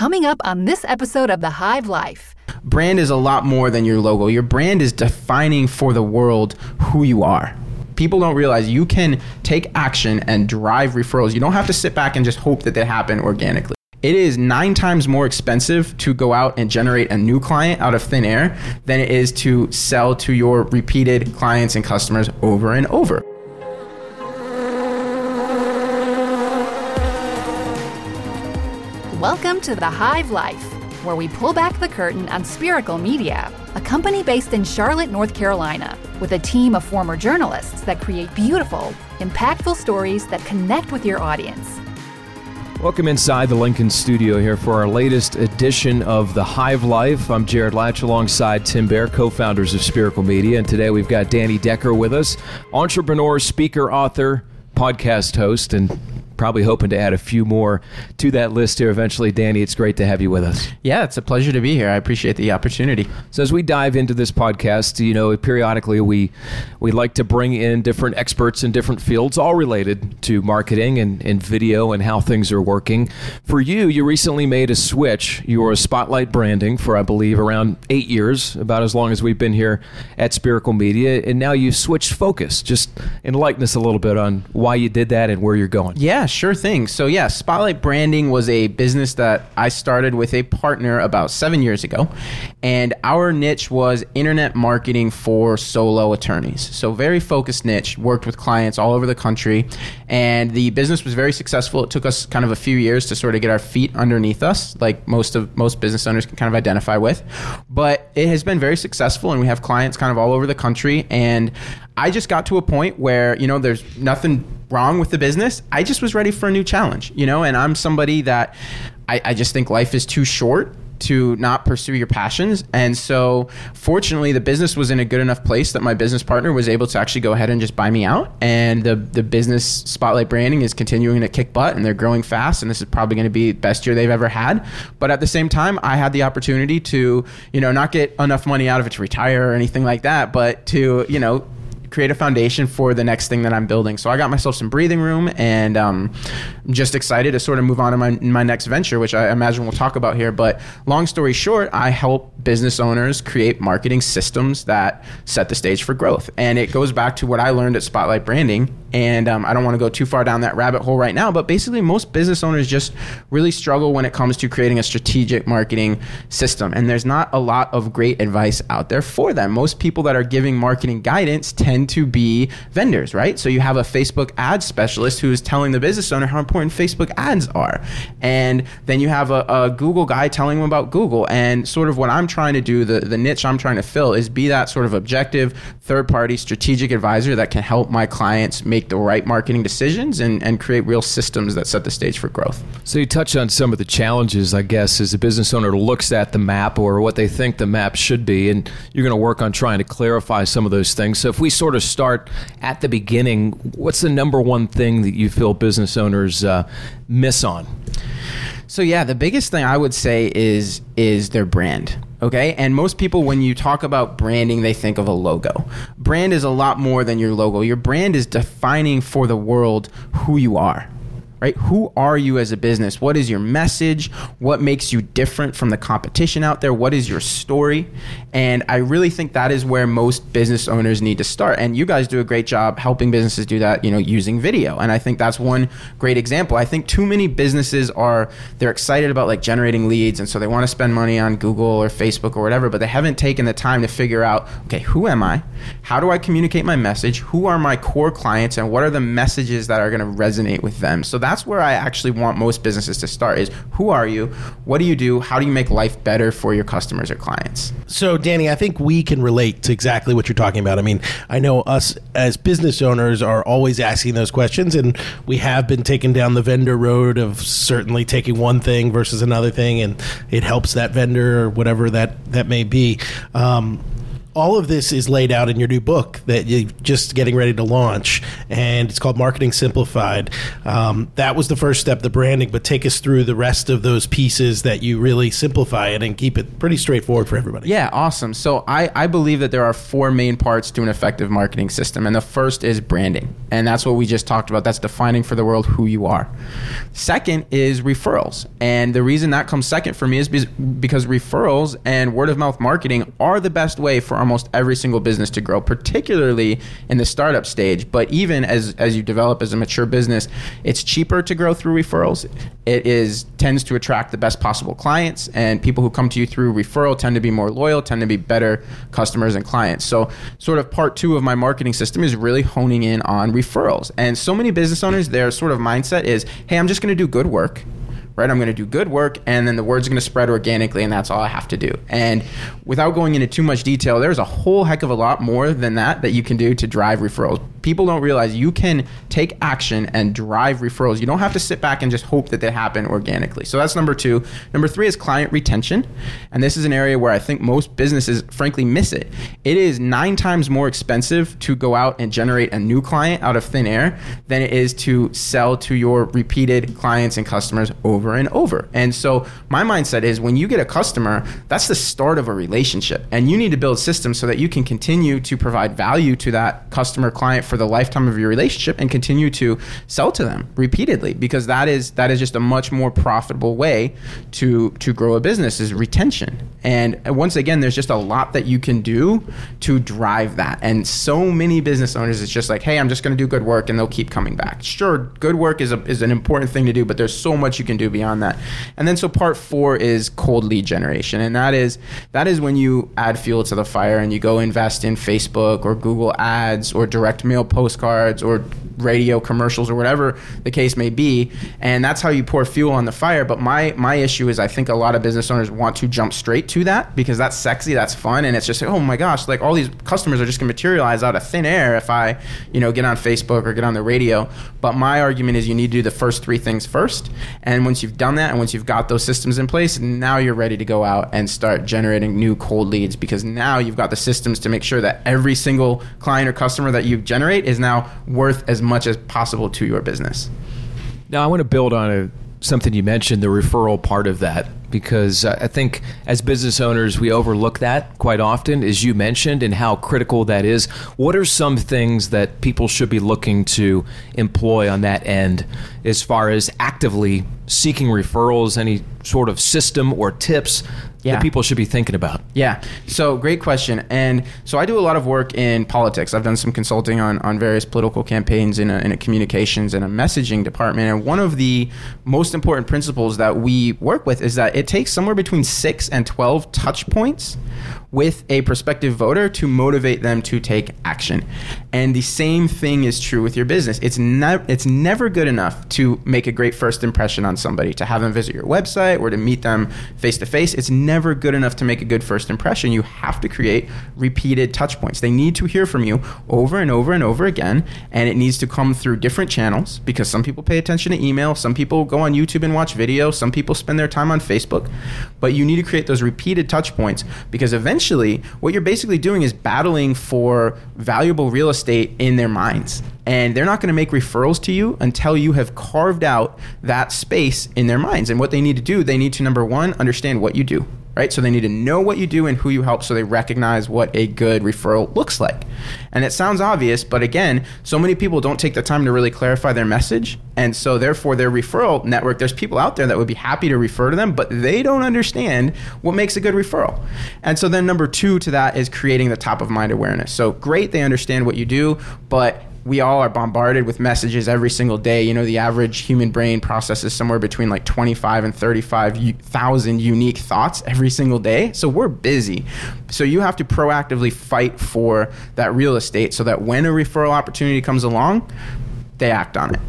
Coming up on this episode of The Hive Life. Brand is a lot more than your logo. Your brand is defining for the world who you are. People don't realize you can take action and drive referrals. You don't have to sit back and just hope that they happen organically. It is nine times more expensive to go out and generate a new client out of thin air than it is to sell to your repeated clients and customers over and over. Welcome to The Hive Life, where we pull back the curtain on Spiracle Media, a company based in Charlotte, North Carolina, with a team of former journalists that create beautiful, impactful stories that connect with your audience. Welcome inside the Lincoln studio here for our latest edition of The Hive Life. I'm Jared Latch alongside Tim Bear, co founders of Spiracle Media. And today we've got Danny Decker with us, entrepreneur, speaker, author, podcast host, and probably hoping to add a few more to that list here eventually. Danny, it's great to have you with us. Yeah, it's a pleasure to be here. I appreciate the opportunity. So as we dive into this podcast, you know, periodically we we like to bring in different experts in different fields, all related to marketing and, and video and how things are working. For you, you recently made a switch. You were a spotlight branding for I believe around eight years, about as long as we've been here at Spiracle Media, and now you've switched focus. Just enlighten us a little bit on why you did that and where you're going. Yeah, sure thing. So, yeah, Spotlight Branding was a business that I started with a partner about seven years ago. And our niche was internet marketing for solo attorneys. So, very focused niche, worked with clients all over the country. And the business was very successful. It took us kind of a few years to sort of get our feet underneath us, like most of most business owners can kind of identify with. But it has been very successful, and we have clients kind of all over the country. And I just got to a point where, you know, there's nothing wrong with the business. I just was ready for a new challenge, you know, and I'm somebody that I, I just think life is too short to not pursue your passions. And so, fortunately, the business was in a good enough place that my business partner was able to actually go ahead and just buy me out. And the the business Spotlight Branding is continuing to kick butt, and they're growing fast. And this is probably going to be the best year they've ever had. But at the same time, I had the opportunity to, you know, not get enough money out of it to retire or anything like that, but to, you know create a foundation for the next thing that I'm building. So I got myself some breathing room, and um, I'm just excited to sort of move on to my my next venture, which I imagine we'll talk about here. But long story short, I help business owners create marketing systems that set the stage for growth, and it goes back to what I learned at Spotlight Branding. And um, I don't want to go too far down that rabbit hole right now, but basically, most business owners just really struggle when it comes to creating a strategic marketing system. And there's not a lot of great advice out there for them. Most people that are giving marketing guidance tend to be vendors, right? So you have a Facebook ad specialist who is telling the business owner how important Facebook ads are. And then you have a, a Google guy telling them about Google. And sort of what I'm trying to do, the, the niche I'm trying to fill is be that sort of objective, third party strategic advisor that can help my clients make the right marketing decisions and, and create real systems that set the stage for growth. So you touch on some of the challenges, I guess, as a business owner looks at the map or what they think the map should be. And you're going to work on trying to clarify some of those things. So if we sort sort of start at the beginning, what's the number one thing that you feel business owners uh, miss on? So yeah, the biggest thing I would say is is their brand. Okay? And most people when you talk about branding, they think of a logo. Brand is a lot more than your logo. Your brand is defining for the world who you are right? Who are you as a business? What is your message? What makes you different from the competition out there? What is your story? And I really think that is where most business owners need to start. And you guys do a great job helping businesses do that, you know, using video. And I think that's one great example. I think too many businesses are they're excited about like generating leads and so they want to spend money on Google or Facebook or whatever, but they haven't taken the time to figure out, okay, who am I? How do I communicate my message? Who are my core clients and what are the messages that are going to resonate with them? So that that's where I actually want most businesses to start is who are you? What do you do? How do you make life better for your customers or clients? So, Danny, I think we can relate to exactly what you're talking about. I mean, I know us as business owners are always asking those questions, and we have been taken down the vendor road of certainly taking one thing versus another thing, and it helps that vendor or whatever that, that may be. Um, all of this is laid out in your new book that you're just getting ready to launch, and it's called Marketing Simplified. Um, that was the first step, the branding, but take us through the rest of those pieces that you really simplify it and keep it pretty straightforward for everybody. Yeah, awesome. So I, I believe that there are four main parts to an effective marketing system, and the first is branding, and that's what we just talked about. That's defining for the world who you are. Second is referrals, and the reason that comes second for me is because referrals and word of mouth marketing are the best way for almost every single business to grow, particularly in the startup stage. But even as as you develop as a mature business, it's cheaper to grow through referrals. It is tends to attract the best possible clients, and people who come to you through referral tend to be more loyal, tend to be better customers and clients. So, sort of part two of my marketing system is really honing in on referrals. And so many business owners, their sort of mindset is, hey, I'm just going to do good work right? I'm going to do good work and then the word's going to spread organically and that's all I have to do. And without going into too much detail, there's a whole heck of a lot more than that that you can do to drive referrals people don't realize you can take action and drive referrals. You don't have to sit back and just hope that they happen organically. So that's number two. Number three is client retention. And this is an area where I think most businesses, frankly, miss it. It is nine times more expensive to go out and generate a new client out of thin air than it is to sell to your repeated clients and customers over and over. And so my mindset is when you get a customer, that's the start of a relationship. And you need to build systems so that you can continue to provide value to that customer client for the lifetime of your relationship and continue to sell to them repeatedly because that is that is just a much more profitable way to to grow a business is retention. And once again, there's just a lot that you can do to drive that. And so many business owners, it's just like, hey, I'm just going to do good work, and they'll keep coming back. Sure, good work is a, is an important thing to do, but there's so much you can do beyond that. And then so part four is cold lead generation, and that is that is when you add fuel to the fire and you go invest in Facebook or Google Ads or direct mail postcards or radio commercials or whatever the case may be and that's how you pour fuel on the fire but my my issue is i think a lot of business owners want to jump straight to that because that's sexy that's fun and it's just like oh my gosh like all these customers are just to materialize out of thin air if i you know get on facebook or get on the radio but my argument is you need to do the first three things first and once you've done that and once you've got those systems in place now you're ready to go out and start generating new cold leads because now you've got the systems to make sure that every single client or customer that you generate is now worth as much as possible to your business. Now, I want to build on a, something you mentioned, the referral part of that, because I think as business owners, we overlook that quite often, as you mentioned, and how critical that is. What are some things that people should be looking to employ on that end as far as actively seeking referrals, any sort of system or tips yeah. that people should be thinking about? Yeah. So great question. And so I do a lot of work in politics. I've done some consulting on, on various political campaigns in a, in a communications and a messaging department. And one of the most important principles that we work with is that it takes somewhere between six and 12 touch points with a prospective voter to motivate them to take action. And the same thing is true with your business. It's never it's never good enough to make a great first impression on somebody, to have them visit your website or to meet them face to face. It's never good enough to make a good first impression. You have to create repeated touch points. They need to hear from you over and over and over again, and it needs to come through different channels because some people pay attention to email, some people go on YouTube and watch video, some people spend their time on Facebook. But you need to create those repeated touch points because eventually essentially what you're basically doing is battling for valuable real estate in their minds. And they're not going to make referrals to you until you have carved out that space in their minds. And what they need to do, they need to number one, understand what you do right? So they need to know what you do and who you help so they recognize what a good referral looks like. And it sounds obvious, but again, so many people don't take the time to really clarify their message. And so therefore their referral network, there's people out there that would be happy to refer to them, but they don't understand what makes a good referral. And so then number 2 to that is creating the top of mind awareness. So great they understand what you do, but we all are bombarded with messages every single day. You know, the average human brain processes somewhere between like 25 and 35,000 unique thoughts every single day. So we're busy. So you have to proactively fight for that real estate so that when a referral opportunity comes along, they act on it.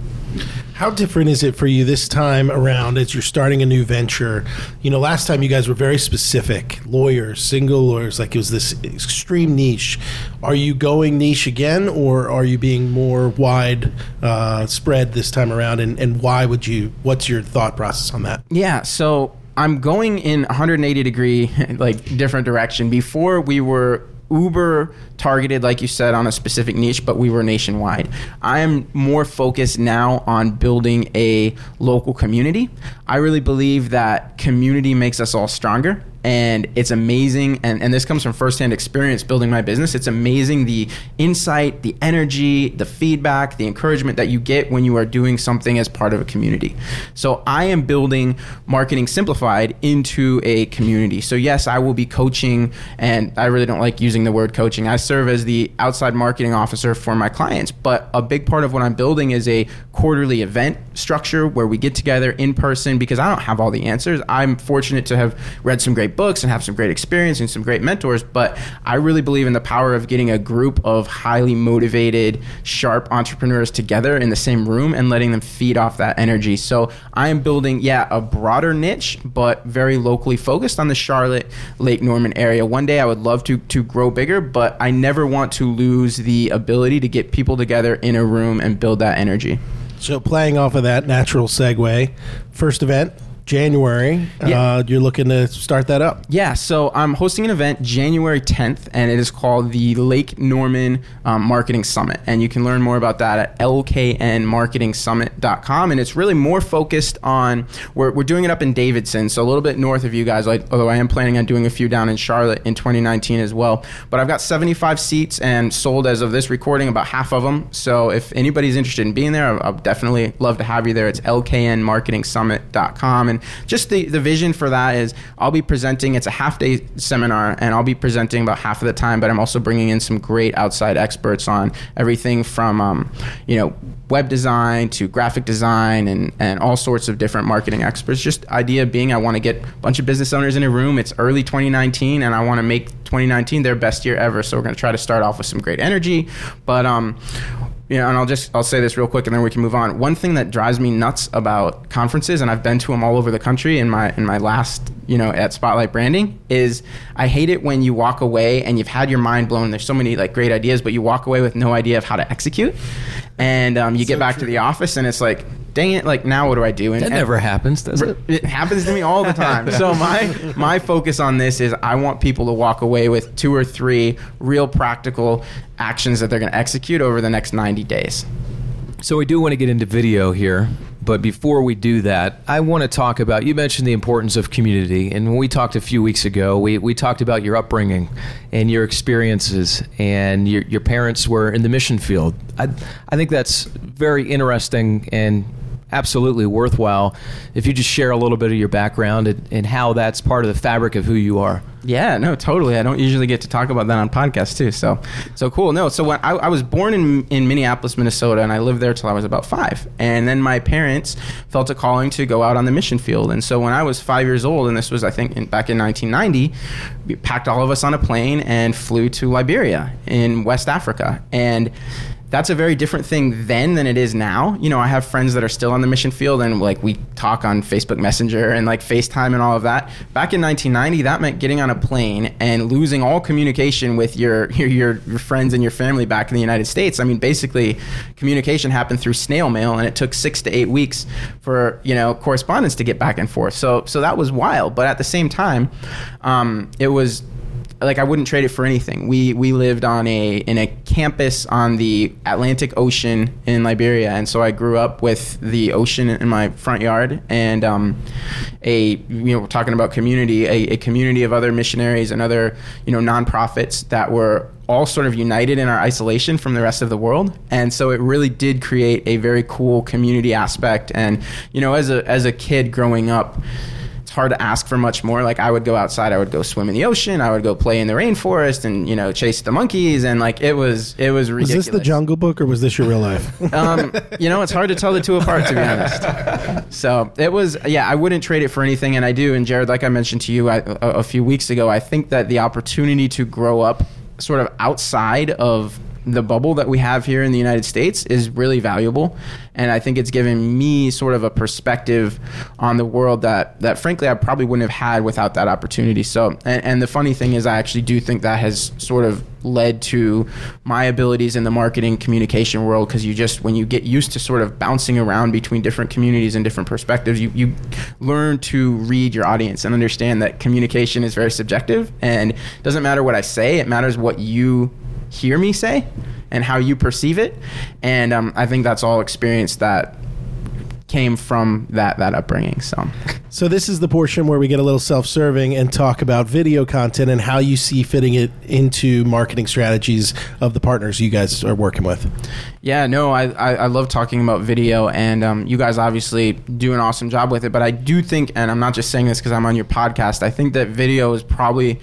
How different is it for you this time around as you're starting a new venture? You know, last time you guys were very specific lawyers, single lawyers, like it was this extreme niche. Are you going niche again, or are you being more wide uh, spread this time around? And, and why would you, what's your thought process on that? Yeah. So I'm going in 180 degree, like different direction. Before we were uber targeted, like you said, on a specific niche, but we were nationwide. I am more focused now on building a local community. I really believe that community makes us all stronger and it's amazing and, and this comes from firsthand experience building my business it's amazing the insight the energy the feedback the encouragement that you get when you are doing something as part of a community so i am building marketing simplified into a community so yes i will be coaching and i really don't like using the word coaching i serve as the outside marketing officer for my clients but a big part of what i'm building is a quarterly event structure where we get together in person because i don't have all the answers i'm fortunate to have read some great books and have some great experience and some great mentors, but I really believe in the power of getting a group of highly motivated, sharp entrepreneurs together in the same room and letting them feed off that energy. So I am building, yeah, a broader niche, but very locally focused on the Charlotte, Lake Norman area. One day I would love to to grow bigger, but I never want to lose the ability to get people together in a room and build that energy. So playing off of that natural segue, first event January. Yeah. Uh, you're looking to start that up. Yeah, so I'm hosting an event January 10th, and it is called the Lake Norman um, Marketing Summit. And you can learn more about that at lknmarketingsummit.com. And it's really more focused on, we're, we're doing it up in Davidson, so a little bit north of you guys, like, although I am planning on doing a few down in Charlotte in 2019 as well. But I've got 75 seats and sold as of this recording about half of them. So if anybody's interested in being there, I'll definitely love to have you there. It's lknmarketingsummit.com. And just the, the vision for that is I'll be presenting, it's a half day seminar, and I'll be presenting about half of the time, but I'm also bringing in some great outside experts on everything from, um, you know, web design to graphic design and, and all sorts of different marketing experts. Just idea being I want to get a bunch of business owners in a room. It's early 2019 and I want to make 2019 their best year ever. So we're going to try to start off with some great energy. But um, know, and I'll just I'll say this real quick, and then we can move on. One thing that drives me nuts about conferences, and I've been to them all over the country. In my in my last, you know, at Spotlight Branding, is I hate it when you walk away and you've had your mind blown. There's so many like great ideas, but you walk away with no idea of how to execute, and um, you get back to the office, and it's like, dang it, like now what do I do? And That and- never happens, does it? it happens to me all the time. so my my focus on this is I want people to walk away with two or three real practical actions that they're going to execute over the next 90 days. So we do want to get into video here, but before we do that, I want to talk about you mentioned the importance of community, and when we talked a few weeks ago, we, we talked about your upbringing and your experiences, and your your parents were in the mission field. I I think that's very interesting and absolutely worthwhile if you just share a little bit of your background and, and how that's part of the fabric of who you are. Yeah, no, totally. I don't usually get to talk about that on podcasts too. So, so cool. No, so when I, I was born in in Minneapolis, Minnesota, and I lived there till I was about five, and then my parents felt a calling to go out on the mission field. And so when I was five years old, and this was I think in, back in 1990, we packed all of us on a plane and flew to Liberia in West Africa, and that's a very different thing then than it is now. You know, I have friends that are still on the mission field and like we talk on Facebook Messenger and like FaceTime and all of that. Back in 1990, that meant getting on a plane and losing all communication with your your, your, friends and your family back in the United States. I mean, basically, communication happened through snail mail and it took 6 to 8 weeks for, you know, correspondence to get back and forth. So so that was wild, but at the same time, um, it was like I wouldn't trade it for anything. We we lived on a in a campus on the Atlantic Ocean in Liberia, and so I grew up with the ocean in my front yard and um, a you know talking about community, a, a community of other missionaries and other you know nonprofits that were all sort of united in our isolation from the rest of the world and so it really did create a very cool community aspect and you know as a as a kid growing up it's hard to ask for much more. Like I would go outside, I would go swim in the ocean, I would go play in the rainforest, and you know chase the monkeys, and like it was it was ridiculous. Was this the Jungle Book or was this your real life? um, you know, it's hard to tell the two apart, to be honest. So it was, yeah, I wouldn't trade it for anything, and I do. And Jared, like I mentioned to you I, a, a few weeks ago, I think that the opportunity to grow up sort of outside of the bubble that we have here in the United States is really valuable, and I think it's given me sort of a perspective on the world that that frankly I probably wouldn't have had without that opportunity. So, and, and the funny thing is, I actually do think that has sort of led to my abilities in the marketing communication world because you just when you get used to sort of bouncing around between different communities and different perspectives you, you learn to read your audience and understand that communication is very subjective and doesn't matter what i say it matters what you hear me say and how you perceive it and um, i think that's all experience that came from that that upbringing so So this is the portion where we get a little self-serving and talk about video content and how you see fitting it into marketing strategies of the partners you guys are working with. Yeah, no, I, I, I love talking about video, and um, you guys obviously do an awesome job with it. But I do think, and I'm not just saying this because I'm on your podcast, I think that video is probably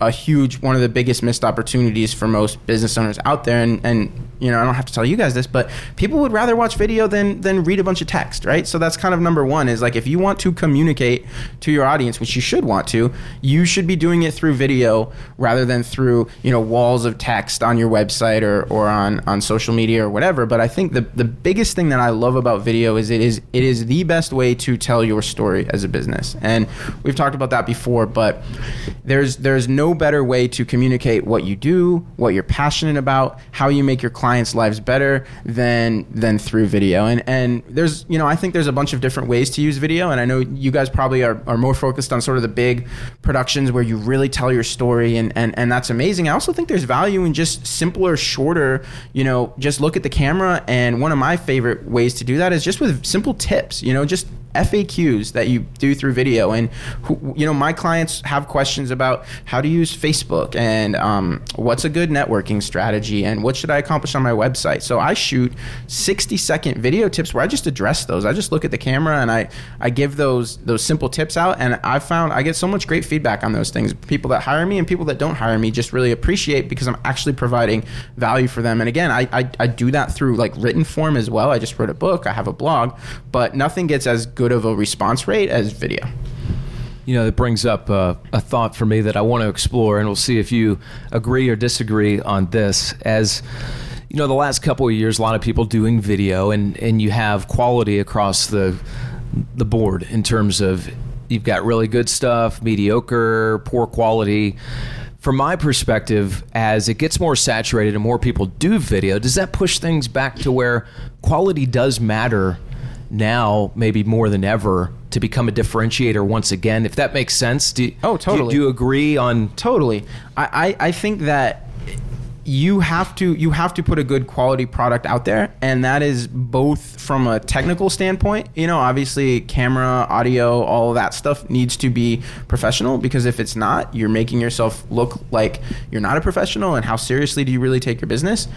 a huge, one of the biggest missed opportunities for most business owners out there. And, and you know, I don't have to tell you guys this, but people would rather watch video than than read a bunch of text, right? So that's kind of number one. Is like if you want to communicate to your audience, which you should want to, you should be doing it through video rather than through you know walls of text on your website or or on on social media or whatever. But I think the the biggest thing that I love about video is it is it is the best way to tell your story as a business, and we've talked about that before. But there's there's no better way to communicate what you do, what you're passionate about, how you make your clients' lives better than than through video. And and there's you know I think there's a bunch of different ways to use video, and I know you guys probably are, are more focused on sort of the big productions where you really tell your story, and and and that's amazing. I also think there's value in just simpler, shorter, you know, just look at the camera. And one of my favorite ways to do that is just with simple tips, you know, just FAQs that you do through video. And, you know, my clients have questions about how to use Facebook and um, what's a good networking strategy and what should I accomplish on my website. So I shoot 60 second video tips where I just address those. I just look at the camera and I, I give those, those simple tips out. And I found I get so much great feedback on those things. People that hire me and people that don't hire me just really appreciate because I'm actually providing value for them. And again, I, I, I do that through like written form as well. I just wrote a book, I have a blog, but nothing gets as good of a response rate as video. You know, it brings up uh, a thought for me that I want to explore, and we'll see if you agree or disagree on this. As you know, the last couple of years, a lot of people doing video, and and you have quality across the the board in terms of you've got really good stuff, mediocre, poor quality. From my perspective, as it gets more saturated and more people do video, does that push things back to where quality does matter now, maybe more than ever, to become a differentiator once again? If that makes sense. Do, Oh, totally. Do, do you agree on? Totally. I, I, I think that you have to you have to put a good quality product out there and that is both from a technical standpoint you know obviously camera audio all that stuff needs to be professional because if it's not you're making yourself look like you're not a professional and how seriously do you really take your business?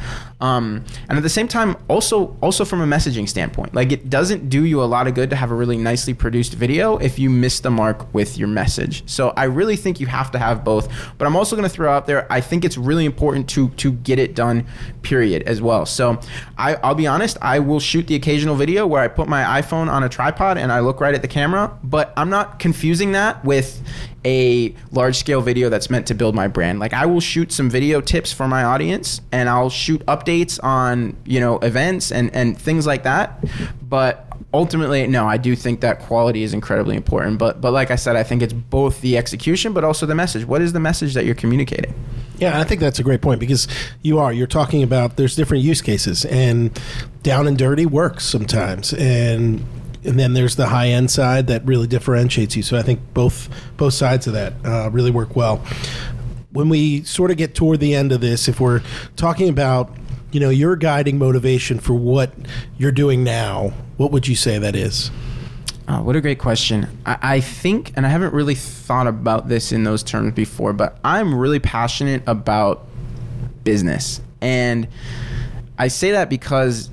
Um, and at the same time also also from a messaging standpoint like it doesn't do you a lot of good to have a really nicely produced video if you miss the mark with your message. So i really think you have to have both but i'm also going to throw out there i think it's really important to to get it done period as well. So I, i'll be honest i will shoot the occasional video where i put my iphone on a tripod and i look right at the camera but i'm not confusing that with a large scale video that's meant to build my brand. Like i will shoot some video tips for my audience and i'll shoot updates on you know events and and things like that but ultimately no i do think that quality is incredibly important but but like i said i think it's both the execution but also the message what is the message that you're communicating Yeah, I think that's a great point because you are you're talking about there's different use cases and down and dirty works sometimes and and then there's the high end side that really differentiates you. So I think both both sides of that uh, really work well. When we sort of get toward the end of this, if we're talking about you know your guiding motivation for what you're doing now, what would you say that is? Oh, what a great question. I, I think, and I haven't really thought about this in those terms before, but I'm really passionate about business. And I say that because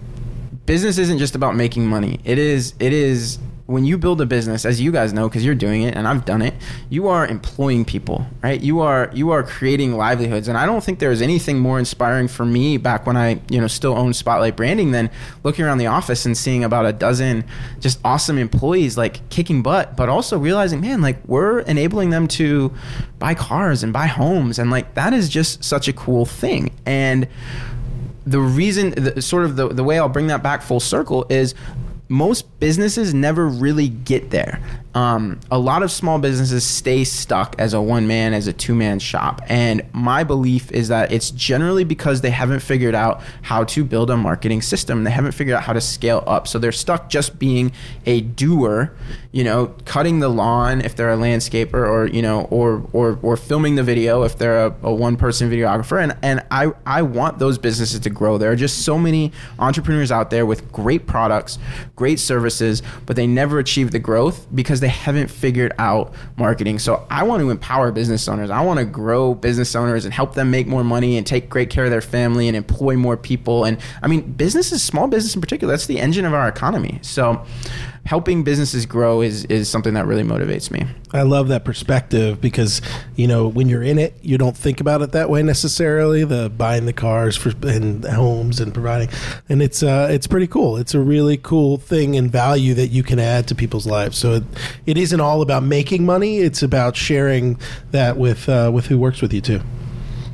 business isn't just about making money. It is, it is, when you build a business, as you guys know, because you're doing it and I've done it, you are employing people, right? You are you are creating livelihoods, and I don't think there's anything more inspiring for me back when I you know still owned Spotlight Branding than looking around the office and seeing about a dozen just awesome employees like kicking butt, but also realizing, man, like we're enabling them to buy cars and buy homes, and like that is just such a cool thing, and the reason, the, sort of the, the way I'll bring that back full circle is most businesses never really get there. Um, a lot of small businesses stay stuck as a one man, as a two man shop. And my belief is that it's generally because they haven't figured out how to build a marketing system. They haven't figured out how to scale up. So they're stuck just being a doer, you know, cutting the lawn if they're a landscaper or, you know, or, or, or filming the video if they're a, a one person videographer. And, and I, I want those businesses to grow. There are just so many entrepreneurs out there with great products, great services, but they never achieve the growth because because they haven't figured out marketing. So I want to empower business owners. I want to grow business owners and help them make more money and take great care of their family and employ more people. And I mean, businesses, small business in particular, that's the engine of our economy. So helping businesses grow is is something that really motivates me. I love that perspective because you know when you're in it, you don't think about it that way necessarily. The buying the cars for and homes and providing, and it's uh, it's pretty cool. It's a really cool thing and value that you can add to people's lives. So it, it isn't all about making money; it's about sharing that with uh, with who works with you too.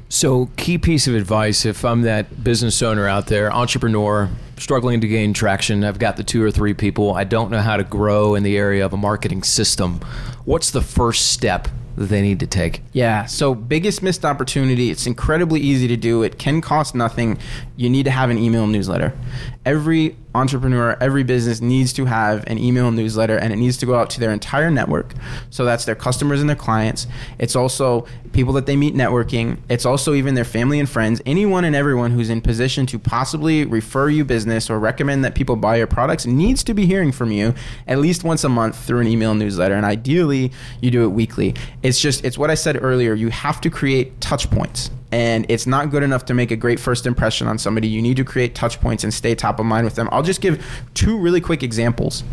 So, key piece of advice if I'm that business owner out there, entrepreneur, struggling to gain traction, I've got the two or three people, I don't know how to grow in the area of a marketing system. What's the first step that they need to take? Yeah. So, biggest missed opportunity. It's incredibly easy to do. It can cost nothing. You need to have an email newsletter. Every entrepreneur, every business needs to have an email newsletter and it needs to go out to their entire network. So that's their customers and their clients. It's also people that they meet networking. It's also even their family and friends, anyone and everyone who's in position to possibly refer you business or recommend that people buy your products needs to be hearing from you at least once a month through an email newsletter. And ideally, you do it weekly. It's just, it's what I said earlier. You have to create touch points and it's not good enough to make a great first impression on somebody. You need to create touch points and stay top of mind with them. I'll just give two really quick examples.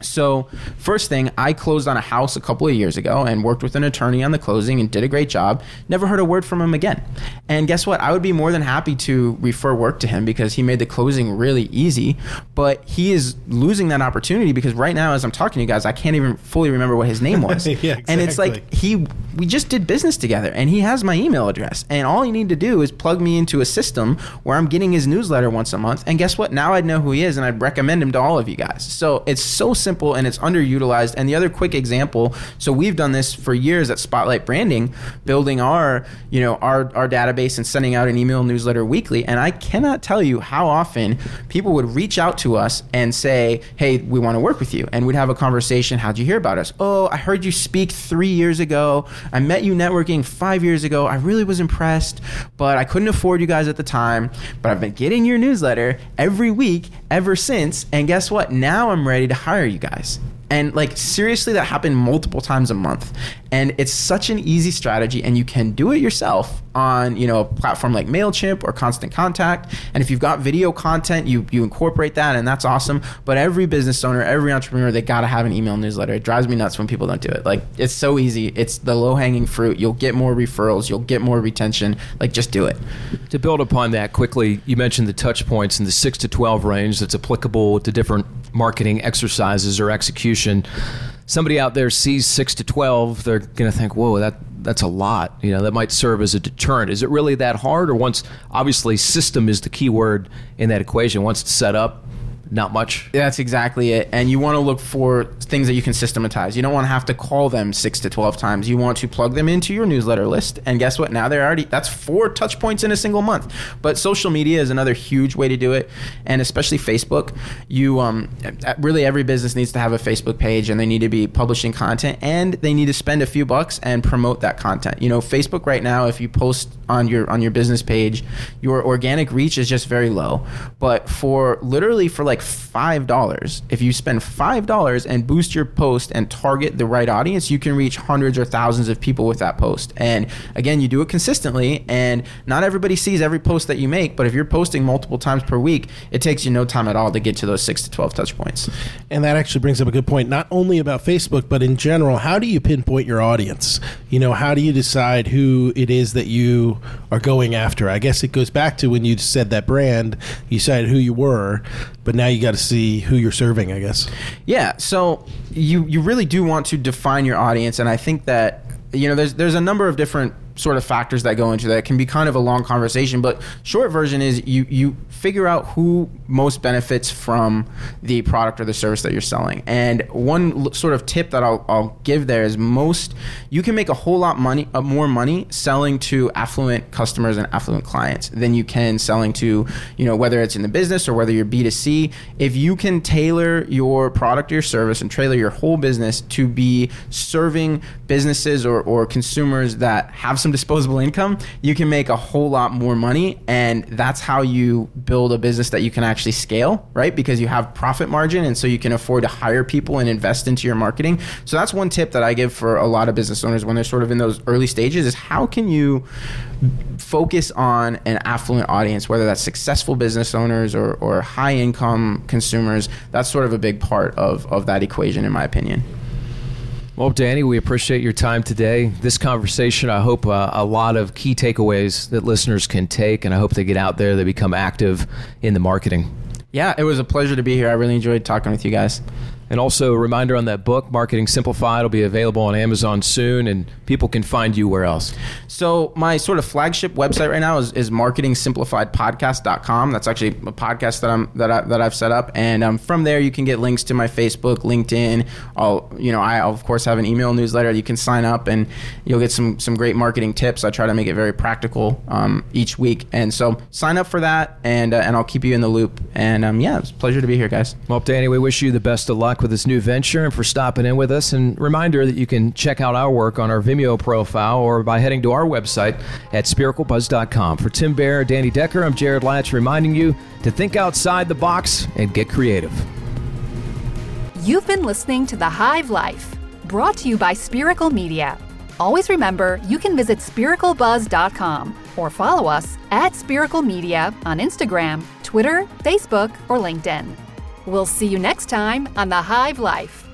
So, first thing, I closed on a house a couple of years ago and worked with an attorney on the closing and did a great job. Never heard a word from him again. And guess what? I would be more than happy to refer work to him because he made the closing really easy. But he is losing that opportunity because right now, as I'm talking to you guys, I can't even fully remember what his name was. yeah, exactly. And it's like he, we just did business together, and he has my email address. And all you need to do is plug me into a system where I'm getting his newsletter once a month. And guess what? Now I'd know who he is, and I'd recommend him to all of you guys. So it's so simple simple and it's underutilized. And the other quick example, so we've done this for years at Spotlight Branding, building our, you know, our, our database and sending out an email newsletter weekly. And I cannot tell you how often people would reach out to us and say, Hey, we want to work with you. And we'd have a conversation. How'd you hear about us? Oh, I heard you speak three years ago. I met you networking five years ago. I really was impressed, but I couldn't afford you guys at the time. But I've been getting your newsletter every week ever since. And guess what? Now I'm ready to hire you guys. And like seriously, that happened multiple times a month. And it's such an easy strategy, and you can do it yourself on you know a platform like Mailchimp or Constant Contact. And if you've got video content, you you incorporate that, and that's awesome. But every business owner, every entrepreneur, they gotta have an email newsletter. It drives me nuts when people don't do it. Like it's so easy. It's the low hanging fruit. You'll get more referrals. You'll get more retention. Like just do it. To build upon that quickly, you mentioned the touch points in the six to twelve range that's applicable to different marketing exercises or execution somebody out there sees six to twelve, they're going to think, "Whoa, that that's a lot." You know, that might serve as a deterrent. Is it really that hard, or once obviously system is the key word in that equation? Once it's set up, not much. That's exactly it. And you want to look for things that you can systematize. You don't want to have to call them six to 12 times. You want to plug them into your newsletter list. And guess what? Now they're already, that's four touch points in a single month. But social media is another huge way to do it. And especially Facebook. You, um, really every business needs to have a Facebook page and they need to be publishing content and they need to spend a few bucks and promote that content. You know, Facebook right now, if you post on your, on your business page, your organic reach is just very low. But for literally for like like $5. If you spend $5 and boost your post and target the right audience, you can reach hundreds or thousands of people with that post. And again, you do it consistently, and not everybody sees every post that you make, but if you're posting multiple times per week, it takes you no time at all to get to those 6 to 12 touch points. And that actually brings up a good point, not only about Facebook, but in general. How do you pinpoint your audience? You know, how do you decide who it is that you are going after? I guess it goes back to when you said that brand, you said who you were, but now you got to see who you're serving, I guess. Yeah. So you you really do want to define your audience, and I think that you know there's there's a number of different sort of factors that go into that. It can be kind of a long conversation, but short version is you you figure out who most benefits from the product or the service that you're selling. And one l- sort of tip that I'll, I'll give there is most you can make a whole lot money uh, more money selling to affluent customers and affluent clients than you can selling to you know whether it's in the business or whether you're B2C. If you can tailor your product or your service and tailor your whole business to be serving businesses or, or consumers that have some disposable income, you can make a whole lot more money. And that's how you build a business that you can actually scale, right? Because you have profit margin. And so you can afford to hire people and invest into your marketing. So that's one tip that I give for a lot of business owners when they're sort of in those early stages is how can you focus on an affluent audience, whether that's successful business owners or, or high income consumers. That's sort of a big part of, of that equation, in my opinion. Well, Danny, we appreciate your time today. This conversation, I hope uh, a lot of key takeaways that listeners can take, and I hope they get out there, they become active in the marketing. Yeah, it was a pleasure to be here. I really enjoyed talking with you guys. And also a reminder on that book, Marketing Simplified, will be available on Amazon soon, and people can find you where else? So my sort of flagship website right now is, is marketingsimplifiedpodcast.com. That's actually a podcast that I'm that I, that I've set up, and um, from there you can get links to my Facebook, LinkedIn. I'll you know I of course have an email newsletter. You can sign up, and you'll get some some great marketing tips. I try to make it very practical um, each week, and so sign up for that, and uh, and I'll keep you in the loop. And um, yeah, it's a pleasure to be here, guys. Well, Danny, we wish you the best of luck with this new venture and for stopping in with us. And reminder that you can check out our work on our Vimeo profile or by heading to our website at spiraclebuzz.com. For Tim Bear, Danny Decker, I'm Jared Latch reminding you to think outside the box and get creative. You've been listening to The Hive Life, brought to you by Spiracle Media. Always remember, you can visit spiraclebuzz.com or follow us at Spiracle Media on Instagram, Twitter, Facebook, or LinkedIn. We'll see you next time on The Hive Life.